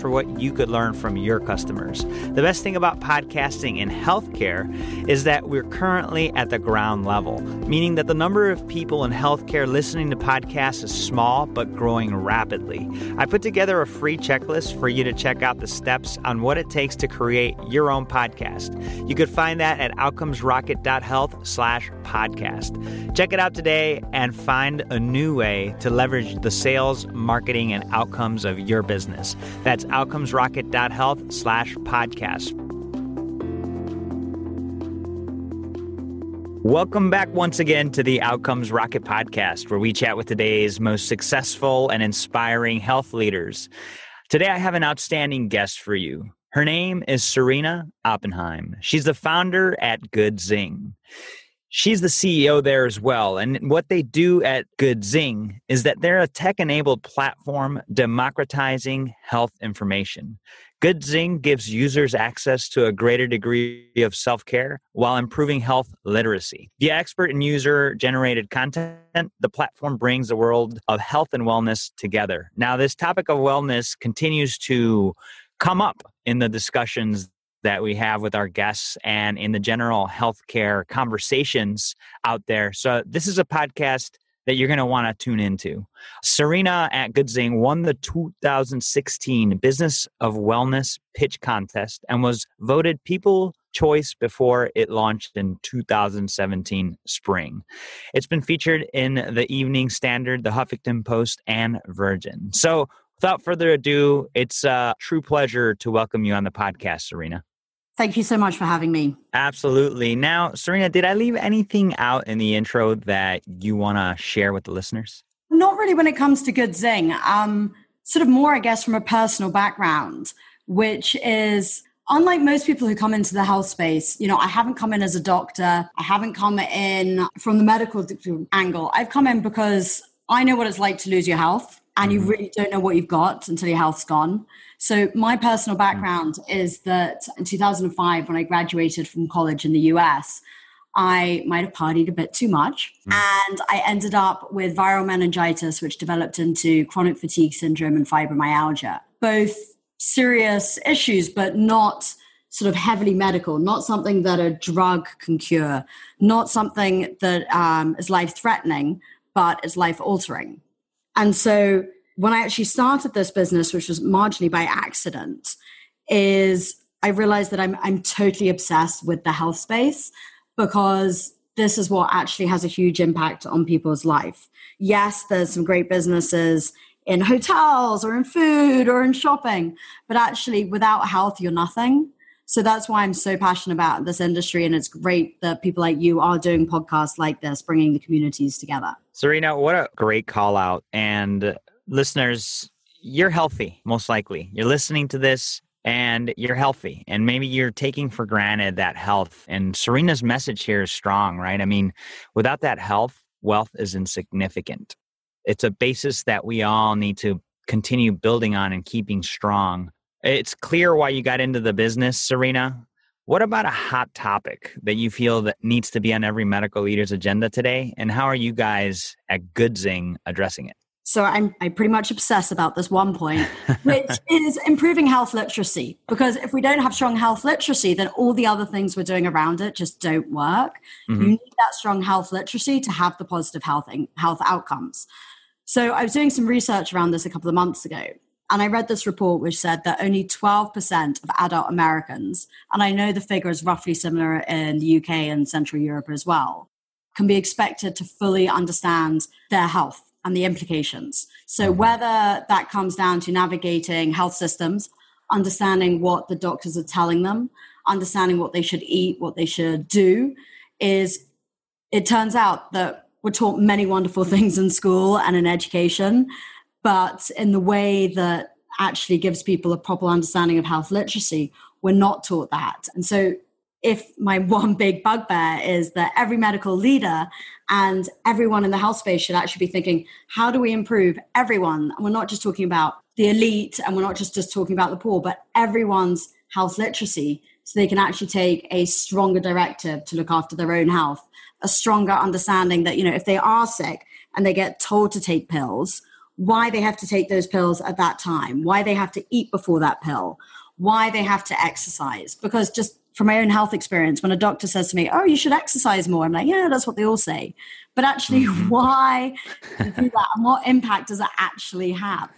for what you could learn from your customers. The best thing about podcasting in healthcare is that we're currently at the ground level, meaning that the number of people in healthcare listening to podcasts is small but growing rapidly. I put together a free checklist for you to check out the steps on what it takes to create your own podcast. You could find that at outcomesrocket.health slash podcast. Check it out today and find a new way to leverage the sales, marketing, and outcomes of your business. That's outcomesrocket.health slash podcast. Welcome back once again to the Outcomes Rocket podcast, where we chat with today's most successful and inspiring health leaders. Today, I have an outstanding guest for you. Her name is Serena Oppenheim. She's the founder at Good Zing. She's the CEO there as well. And what they do at Good Zing is that they're a tech enabled platform democratizing health information. Good Zing gives users access to a greater degree of self care while improving health literacy. Via expert and user generated content, the platform brings the world of health and wellness together. Now, this topic of wellness continues to come up in the discussions that we have with our guests and in the general healthcare conversations out there. So, this is a podcast that you're going to want to tune into. Serena at Goodzing won the 2016 Business of Wellness Pitch Contest and was voted People Choice before it launched in 2017 spring. It's been featured in the Evening Standard, the Huffington Post, and Virgin. So, without further ado, it's a true pleasure to welcome you on the podcast, Serena. Thank you so much for having me. Absolutely. Now, Serena, did I leave anything out in the intro that you want to share with the listeners? Not really when it comes to Good Zing. Um, sort of more, I guess, from a personal background, which is unlike most people who come into the health space, you know, I haven't come in as a doctor. I haven't come in from the medical angle. I've come in because I know what it's like to lose your health and you mm-hmm. really don't know what you've got until your health's gone. So, my personal background is that in 2005, when I graduated from college in the US, I might have partied a bit too much. Mm. And I ended up with viral meningitis, which developed into chronic fatigue syndrome and fibromyalgia. Both serious issues, but not sort of heavily medical, not something that a drug can cure, not something that um, is life threatening, but is life altering. And so when I actually started this business, which was marginally by accident, is I realized that I'm I'm totally obsessed with the health space because this is what actually has a huge impact on people's life. Yes, there's some great businesses in hotels or in food or in shopping, but actually without health, you're nothing. So that's why I'm so passionate about this industry. And it's great that people like you are doing podcasts like this, bringing the communities together. Serena, what a great call out. And listeners, you're healthy, most likely. You're listening to this and you're healthy and maybe you're taking for granted that health and serena's message here is strong right i mean without that health wealth is insignificant it's a basis that we all need to continue building on and keeping strong it's clear why you got into the business serena what about a hot topic that you feel that needs to be on every medical leader's agenda today and how are you guys at goodzing addressing it so I'm I pretty much obsess about this one point, which is improving health literacy. Because if we don't have strong health literacy, then all the other things we're doing around it just don't work. Mm-hmm. You need that strong health literacy to have the positive health health outcomes. So I was doing some research around this a couple of months ago, and I read this report which said that only 12% of adult Americans, and I know the figure is roughly similar in the UK and Central Europe as well, can be expected to fully understand their health and the implications. So, mm-hmm. whether that comes down to navigating health systems, understanding what the doctors are telling them, understanding what they should eat, what they should do, is it turns out that we're taught many wonderful things in school and in education, but in the way that actually gives people a proper understanding of health literacy, we're not taught that. And so if my one big bugbear is that every medical leader and everyone in the health space should actually be thinking, how do we improve everyone? And we're not just talking about the elite and we're not just, just talking about the poor, but everyone's health literacy so they can actually take a stronger directive to look after their own health, a stronger understanding that, you know, if they are sick and they get told to take pills, why they have to take those pills at that time, why they have to eat before that pill, why they have to exercise. Because just from my own health experience, when a doctor says to me, Oh, you should exercise more, I'm like, Yeah, that's what they all say. But actually, mm-hmm. why do that? And what impact does it actually have?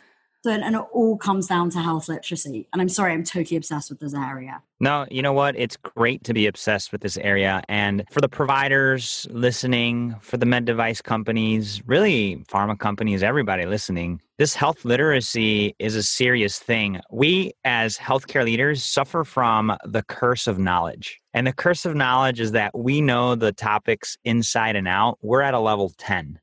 So, and it all comes down to health literacy. And I'm sorry, I'm totally obsessed with this area. No, you know what? It's great to be obsessed with this area. And for the providers listening, for the med device companies, really pharma companies, everybody listening, this health literacy is a serious thing. We, as healthcare leaders, suffer from the curse of knowledge. And the curse of knowledge is that we know the topics inside and out. We're at a level 10.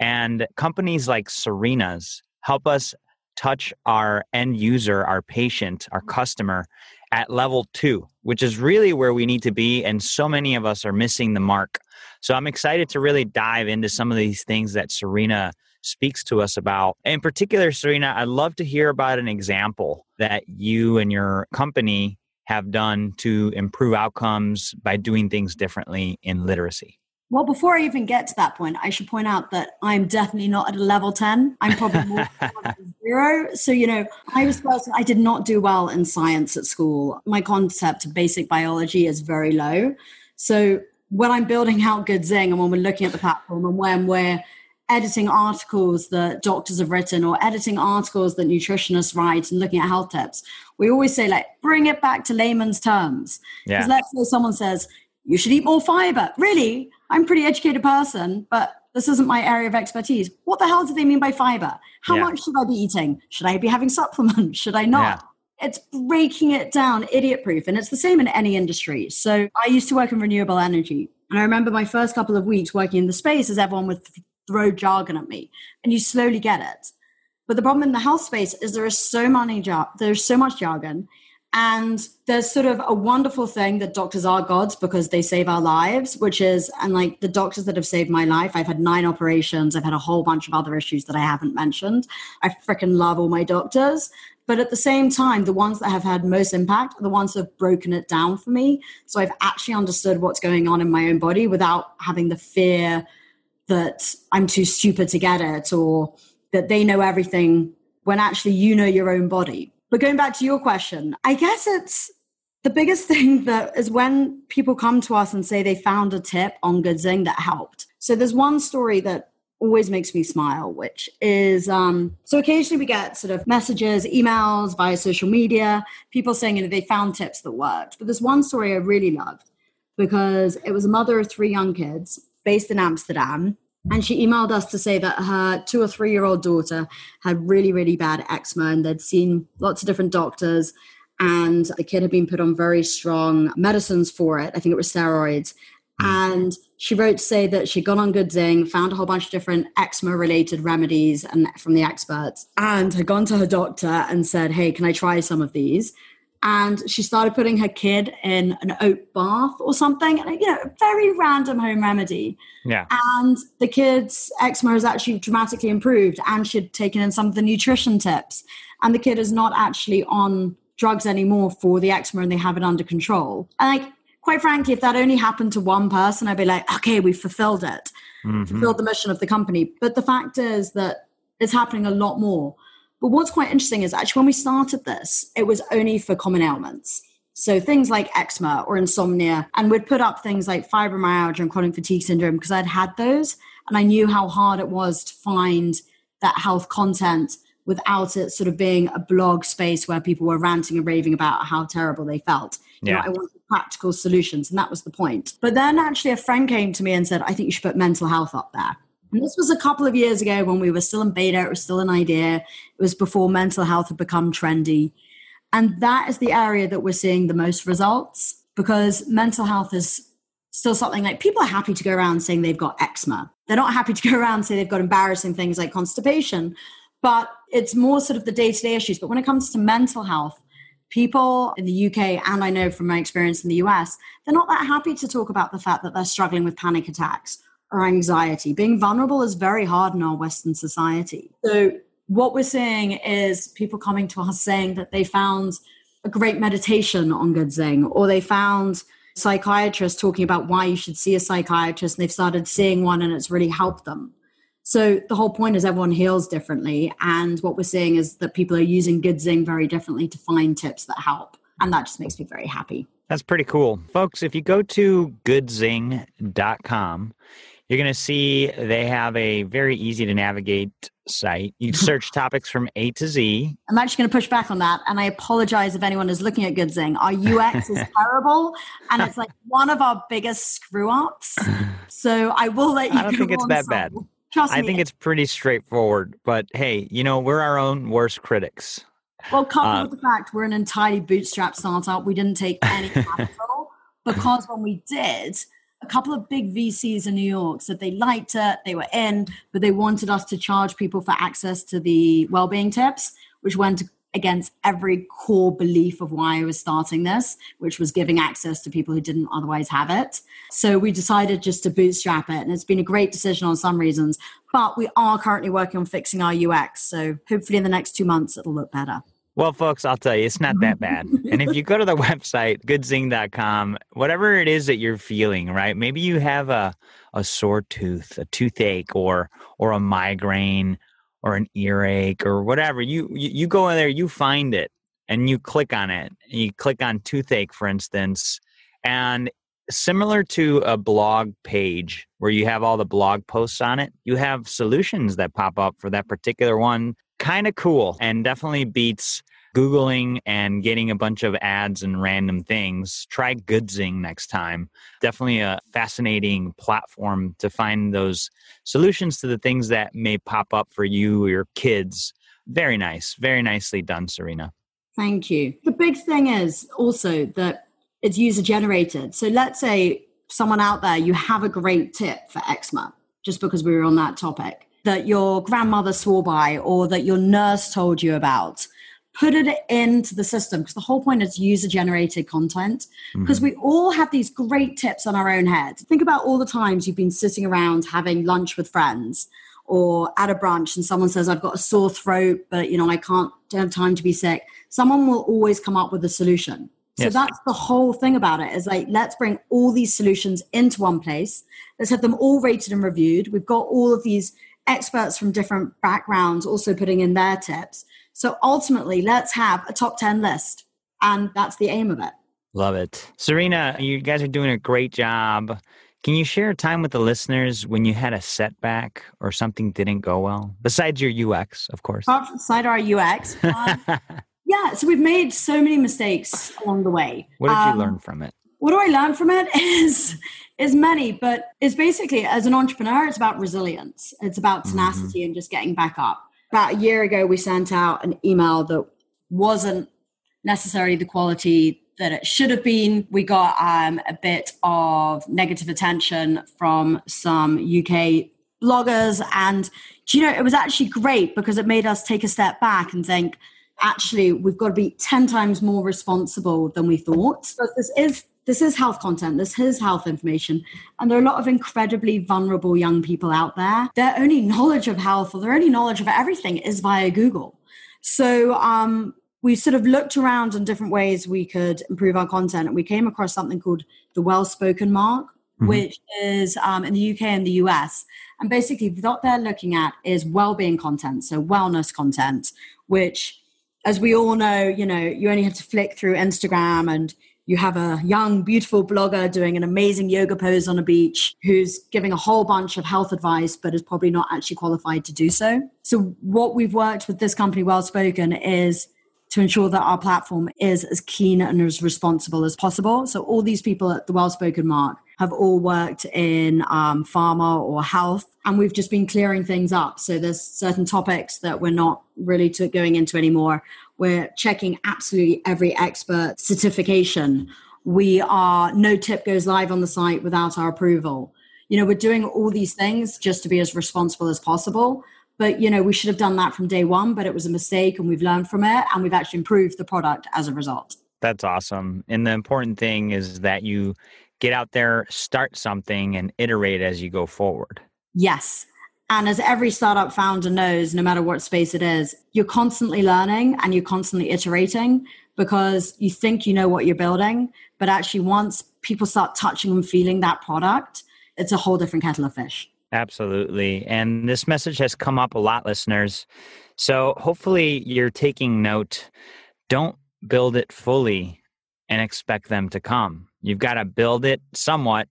And companies like Serena's help us touch our end user, our patient, our mm-hmm. customer at level two, which is really where we need to be. And so many of us are missing the mark. So I'm excited to really dive into some of these things that Serena speaks to us about. In particular, Serena, I'd love to hear about an example that you and your company have done to improve outcomes by doing things differently in literacy. Well, before I even get to that point, I should point out that I'm definitely not at a level 10. I'm probably more zero. So, you know, I was person, I did not do well in science at school. My concept of basic biology is very low. So when I'm building out Good Zing and when we're looking at the platform and when we're editing articles that doctors have written or editing articles that nutritionists write and looking at health tips, we always say like, bring it back to layman's terms. Because yeah. let's say someone says, you should eat more fiber. Really? I'm a pretty educated person, but this isn't my area of expertise. What the hell do they mean by fiber? How yeah. much should I be eating? Should I be having supplements? Should I not? Yeah. It's breaking it down, idiot proof. And it's the same in any industry. So I used to work in renewable energy. And I remember my first couple of weeks working in the space as everyone would throw jargon at me. And you slowly get it. But the problem in the health space is there is so many jar- there's so much jargon and there's sort of a wonderful thing that doctors are gods because they save our lives, which is, and like the doctors that have saved my life, I've had nine operations, I've had a whole bunch of other issues that I haven't mentioned. I freaking love all my doctors. But at the same time, the ones that have had most impact are the ones that have broken it down for me. So I've actually understood what's going on in my own body without having the fear that I'm too stupid to get it or that they know everything when actually you know your own body. But going back to your question, I guess it's the biggest thing that is when people come to us and say they found a tip on Good Zing that helped. So there's one story that always makes me smile, which is um, so occasionally we get sort of messages, emails via social media, people saying you know they found tips that worked. But there's one story I really loved because it was a mother of three young kids based in Amsterdam and she emailed us to say that her two or three year old daughter had really, really bad eczema and they'd seen lots of different doctors. And the kid had been put on very strong medicines for it. I think it was steroids. Hmm. And she wrote to say that she'd gone on Good Zing, found a whole bunch of different eczema related remedies and from the experts, and had gone to her doctor and said, Hey, can I try some of these? And she started putting her kid in an oat bath or something and you know a very random home remedy. Yeah. And the kid's eczema has actually dramatically improved and she'd taken in some of the nutrition tips. And the kid is not actually on drugs anymore for the eczema and they have it under control. And like quite frankly if that only happened to one person i'd be like okay we fulfilled it. Mm-hmm. fulfilled the mission of the company. But the fact is that it's happening a lot more but what's quite interesting is actually when we started this, it was only for common ailments. So things like eczema or insomnia, and we'd put up things like fibromyalgia and chronic fatigue syndrome because I'd had those and I knew how hard it was to find that health content without it sort of being a blog space where people were ranting and raving about how terrible they felt. Yeah. You know, I wanted practical solutions, and that was the point. But then actually, a friend came to me and said, I think you should put mental health up there. And this was a couple of years ago when we were still in beta, it was still an idea. It was before mental health had become trendy. And that is the area that we're seeing the most results because mental health is still something like people are happy to go around saying they've got eczema. They're not happy to go around say they've got embarrassing things like constipation, but it's more sort of the day to day issues. But when it comes to mental health, people in the UK, and I know from my experience in the US, they're not that happy to talk about the fact that they're struggling with panic attacks or anxiety. Being vulnerable is very hard in our Western society. So, what we're seeing is people coming to us saying that they found a great meditation on Good Zing, or they found psychiatrists talking about why you should see a psychiatrist, and they've started seeing one and it's really helped them. So the whole point is everyone heals differently. And what we're seeing is that people are using Good Zing very differently to find tips that help. And that just makes me very happy. That's pretty cool. Folks, if you go to goodzing.com, you're going to see they have a very easy to navigate site. You search topics from A to Z. I'm actually going to push back on that. And I apologize if anyone is looking at Goodzing. Our UX is terrible. And it's like one of our biggest screw ups. So I will let you I don't think it's that bad. Trust I think it's pretty straightforward, but hey, you know, we're our own worst critics. Well, coupled uh, with the fact we're an entirely bootstrap startup, we didn't take any capital because when we did, a couple of big VCs in New York said they liked it, they were in, but they wanted us to charge people for access to the well-being tips, which went against every core belief of why I was starting this, which was giving access to people who didn't otherwise have it. So we decided just to bootstrap it. And it's been a great decision on some reasons, but we are currently working on fixing our UX. So hopefully in the next two months, it'll look better. Well, folks, I'll tell you, it's not that bad. and if you go to the website, goodzing.com, whatever it is that you're feeling, right? Maybe you have a, a sore tooth, a toothache, or or a migraine, or an earache or whatever you, you you go in there you find it and you click on it you click on toothache for instance and similar to a blog page where you have all the blog posts on it you have solutions that pop up for that particular one kind of cool and definitely beats Googling and getting a bunch of ads and random things, try Goodzing next time. Definitely a fascinating platform to find those solutions to the things that may pop up for you or your kids. Very nice. Very nicely done, Serena. Thank you. The big thing is also that it's user generated. So let's say someone out there, you have a great tip for eczema, just because we were on that topic, that your grandmother swore by or that your nurse told you about put it into the system because the whole point is user generated content. Because mm-hmm. we all have these great tips on our own head. Think about all the times you've been sitting around having lunch with friends or at a brunch and someone says i've got a sore throat but you know i can't don't have time to be sick. Someone will always come up with a solution. So yes. that's the whole thing about it is like let's bring all these solutions into one place. Let's have them all rated and reviewed. We've got all of these experts from different backgrounds also putting in their tips so ultimately, let's have a top 10 list. And that's the aim of it. Love it. Serena, you guys are doing a great job. Can you share a time with the listeners when you had a setback or something didn't go well? Besides your UX, of course. Outside our UX. Um, yeah, so we've made so many mistakes along the way. What did um, you learn from it? What do I learn from it is is many, but it's basically as an entrepreneur, it's about resilience. It's about mm-hmm. tenacity mm-hmm. and just getting back up about a year ago, we sent out an email that wasn't necessarily the quality that it should have been. We got um, a bit of negative attention from some UK bloggers. And, you know, it was actually great because it made us take a step back and think, actually, we've got to be 10 times more responsible than we thought. But this is this is health content, this is health information. And there are a lot of incredibly vulnerable young people out there. Their only knowledge of health or their only knowledge of everything is via Google. So um, we sort of looked around in different ways we could improve our content. And we came across something called the Well Spoken Mark, mm-hmm. which is um, in the UK and the US. And basically, what they're looking at is well-being content, so wellness content, which, as we all know, you know, you only have to flick through Instagram and you have a young, beautiful blogger doing an amazing yoga pose on a beach who's giving a whole bunch of health advice, but is probably not actually qualified to do so. So, what we've worked with this company, Well Spoken, is to ensure that our platform is as keen and as responsible as possible. So, all these people at the Well Spoken Mark have all worked in um, pharma or health, and we've just been clearing things up. So there's certain topics that we're not really going into anymore. We're checking absolutely every expert certification. We are no tip goes live on the site without our approval. You know, we're doing all these things just to be as responsible as possible. But you know, we should have done that from day one, but it was a mistake and we've learned from it and we've actually improved the product as a result. That's awesome. And the important thing is that you get out there, start something, and iterate as you go forward. Yes. And as every startup founder knows, no matter what space it is, you're constantly learning and you're constantly iterating because you think you know what you're building. But actually, once people start touching and feeling that product, it's a whole different kettle of fish. Absolutely. And this message has come up a lot, listeners. So hopefully you're taking note. Don't build it fully and expect them to come. You've got to build it somewhat,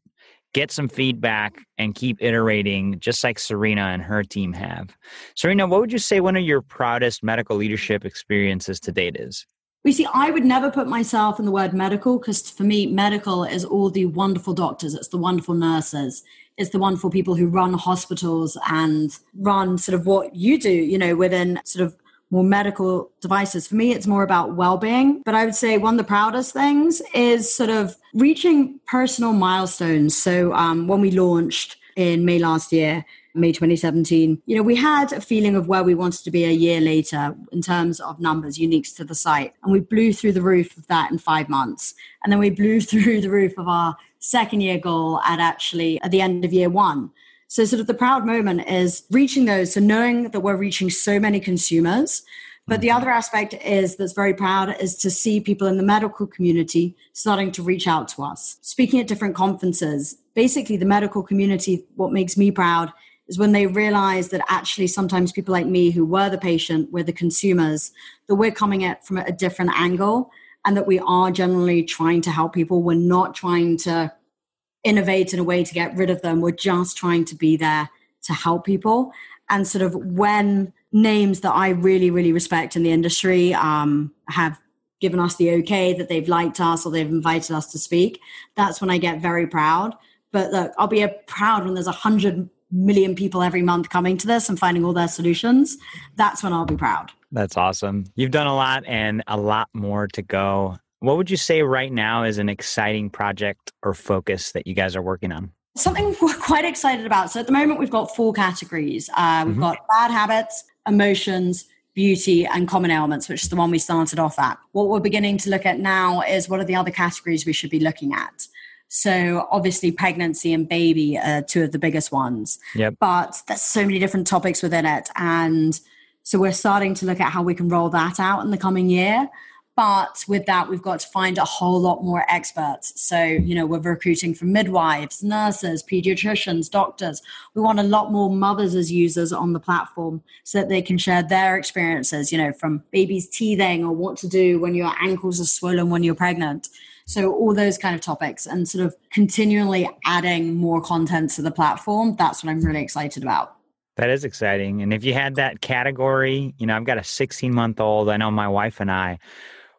get some feedback, and keep iterating, just like Serena and her team have. Serena, what would you say one of your proudest medical leadership experiences to date is? We see, I would never put myself in the word medical because for me, medical is all the wonderful doctors, it's the wonderful nurses, it's the wonderful people who run hospitals and run sort of what you do, you know, within sort of more medical devices. For me, it's more about well being. But I would say one of the proudest things is sort of reaching personal milestones. So um, when we launched in May last year, May 2017, you know, we had a feeling of where we wanted to be a year later in terms of numbers uniques to the site. And we blew through the roof of that in five months. And then we blew through the roof of our second year goal at actually at the end of year one. So, sort of the proud moment is reaching those. So, knowing that we're reaching so many consumers. But the mm-hmm. other aspect is that's very proud is to see people in the medical community starting to reach out to us, speaking at different conferences. Basically, the medical community, what makes me proud is when they realize that actually sometimes people like me who were the patient, we're the consumers, that we're coming at from a different angle and that we are generally trying to help people. We're not trying to innovate in a way to get rid of them. We're just trying to be there to help people. And sort of when names that I really, really respect in the industry um, have given us the okay that they've liked us or they've invited us to speak, that's when I get very proud. But look, I'll be proud when there's a hundred million people every month coming to this and finding all their solutions. That's when I'll be proud. That's awesome. You've done a lot and a lot more to go. What would you say right now is an exciting project or focus that you guys are working on? Something we're quite excited about. So at the moment, we've got four categories. Uh, we've mm-hmm. got bad habits, emotions, beauty, and common ailments, which is the one we started off at. What we're beginning to look at now is what are the other categories we should be looking at. So obviously, pregnancy and baby are two of the biggest ones. Yep. But there's so many different topics within it, and so we're starting to look at how we can roll that out in the coming year. But with that, we've got to find a whole lot more experts. So, you know, we're recruiting from midwives, nurses, pediatricians, doctors. We want a lot more mothers as users on the platform so that they can share their experiences, you know, from babies teething or what to do when your ankles are swollen when you're pregnant. So, all those kind of topics and sort of continually adding more content to the platform. That's what I'm really excited about. That is exciting. And if you had that category, you know, I've got a 16 month old. I know my wife and I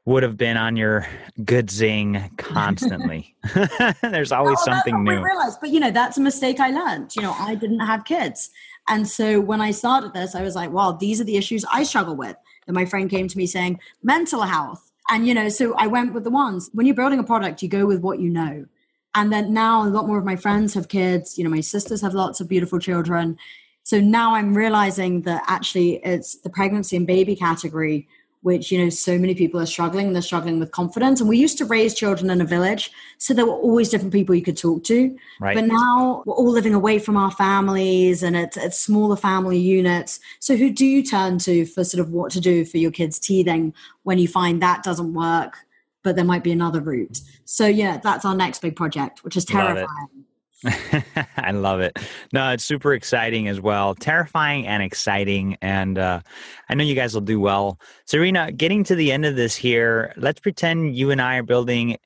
would have been on your good zing constantly. There's always oh, something new. Realized, but you know, that's a mistake I learned. You know, I didn't have kids. And so when I started this, I was like, wow, these are the issues I struggle with. And my friend came to me saying, mental health. And, you know, so I went with the ones. When you're building a product, you go with what you know. And then now a lot more of my friends have kids. You know, my sisters have lots of beautiful children. So now I'm realizing that actually it's the pregnancy and baby category which you know so many people are struggling. They're struggling with confidence. And we used to raise children in a village so there were always different people you could talk to. Right. but now we're all living away from our families and it's, it's smaller family units. So who do you turn to for sort of what to do for your kids teething when you find that doesn't work but there might be another route? So yeah that's our next big project which is terrifying I love it. No, it's super exciting as well. Terrifying and exciting. And uh, I know you guys will do well. Serena, getting to the end of this here, let's pretend you and I are building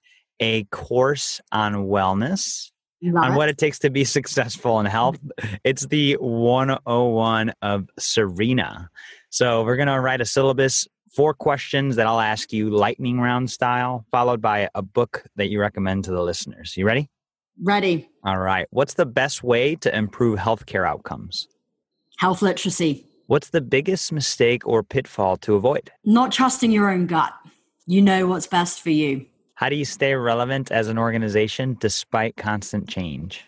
a course on wellness, love on it. what it takes to be successful in health. It's the 101 of Serena. So we're going to write a syllabus, four questions that I'll ask you lightning round style, followed by a book that you recommend to the listeners. You ready? Ready. All right. What's the best way to improve healthcare outcomes? Health literacy. What's the biggest mistake or pitfall to avoid? Not trusting your own gut. You know what's best for you. How do you stay relevant as an organization despite constant change?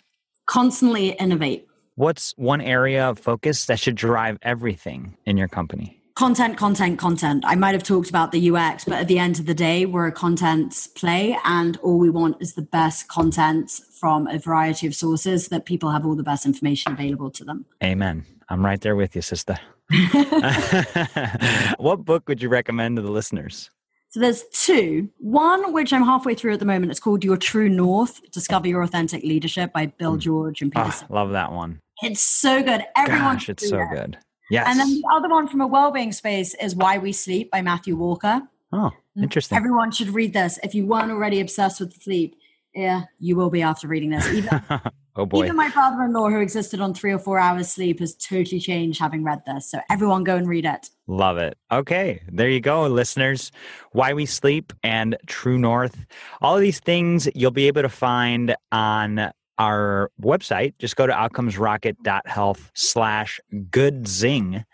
Constantly innovate. What's one area of focus that should drive everything in your company? Content, content, content. I might have talked about the UX, but at the end of the day, we're a content play, and all we want is the best content from a variety of sources that people have all the best information available to them. Amen. I'm right there with you, sister. what book would you recommend to the listeners? So there's two. One, which I'm halfway through at the moment, it's called Your True North Discover Your Authentic Leadership by Bill hmm. George and Peter. Oh, love that one. It's so good. Everyone Gosh, it's so it. good. Yes. And then the other one from a well-being space is Why We Sleep by Matthew Walker. Oh, mm. interesting. Everyone should read this. If you weren't already obsessed with sleep, yeah, you will be after reading this. Even, oh boy. Even my father-in-law, who existed on three or four hours sleep, has totally changed having read this. So everyone, go and read it. Love it. Okay, there you go, listeners. Why We Sleep and True North. All of these things you'll be able to find on our website, just go to outcomesrocket.health slash goodzing.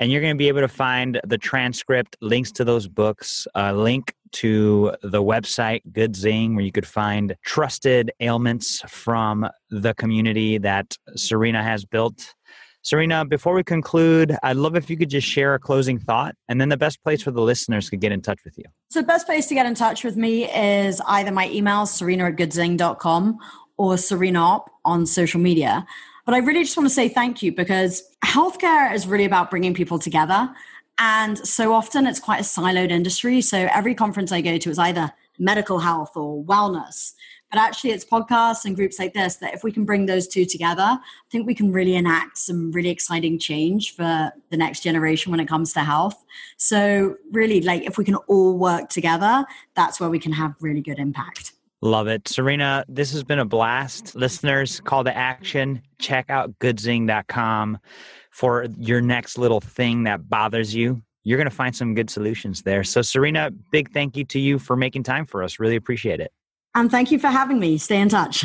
And you're going to be able to find the transcript, links to those books, a link to the website Good Zing, where you could find trusted ailments from the community that Serena has built. Serena, before we conclude, I'd love if you could just share a closing thought and then the best place for the listeners to get in touch with you. So, the best place to get in touch with me is either my email, serena at goodzing.com, or Serena Op on social media. But I really just want to say thank you because healthcare is really about bringing people together. And so often it's quite a siloed industry. So every conference I go to is either medical health or wellness. But actually, it's podcasts and groups like this that if we can bring those two together, I think we can really enact some really exciting change for the next generation when it comes to health. So, really, like if we can all work together, that's where we can have really good impact. Love it. Serena, this has been a blast. Listeners, call to action. Check out goodzing.com for your next little thing that bothers you. You're going to find some good solutions there. So, Serena, big thank you to you for making time for us. Really appreciate it. And thank you for having me. Stay in touch.